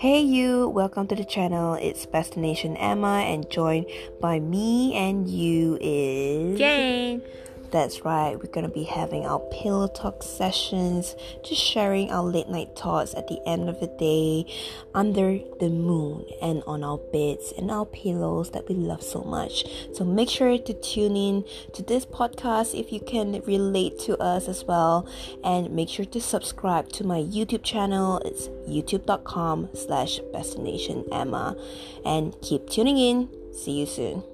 Hey you, welcome to the channel. It's Destination Emma and joined by me and you is Jane. That's right, we're gonna be having our pillow talk sessions, just sharing our late night thoughts at the end of the day under the moon and on our beds and our pillows that we love so much. So make sure to tune in to this podcast if you can relate to us as well. And make sure to subscribe to my YouTube channel. It's youtube.com slash destination Emma. And keep tuning in. See you soon.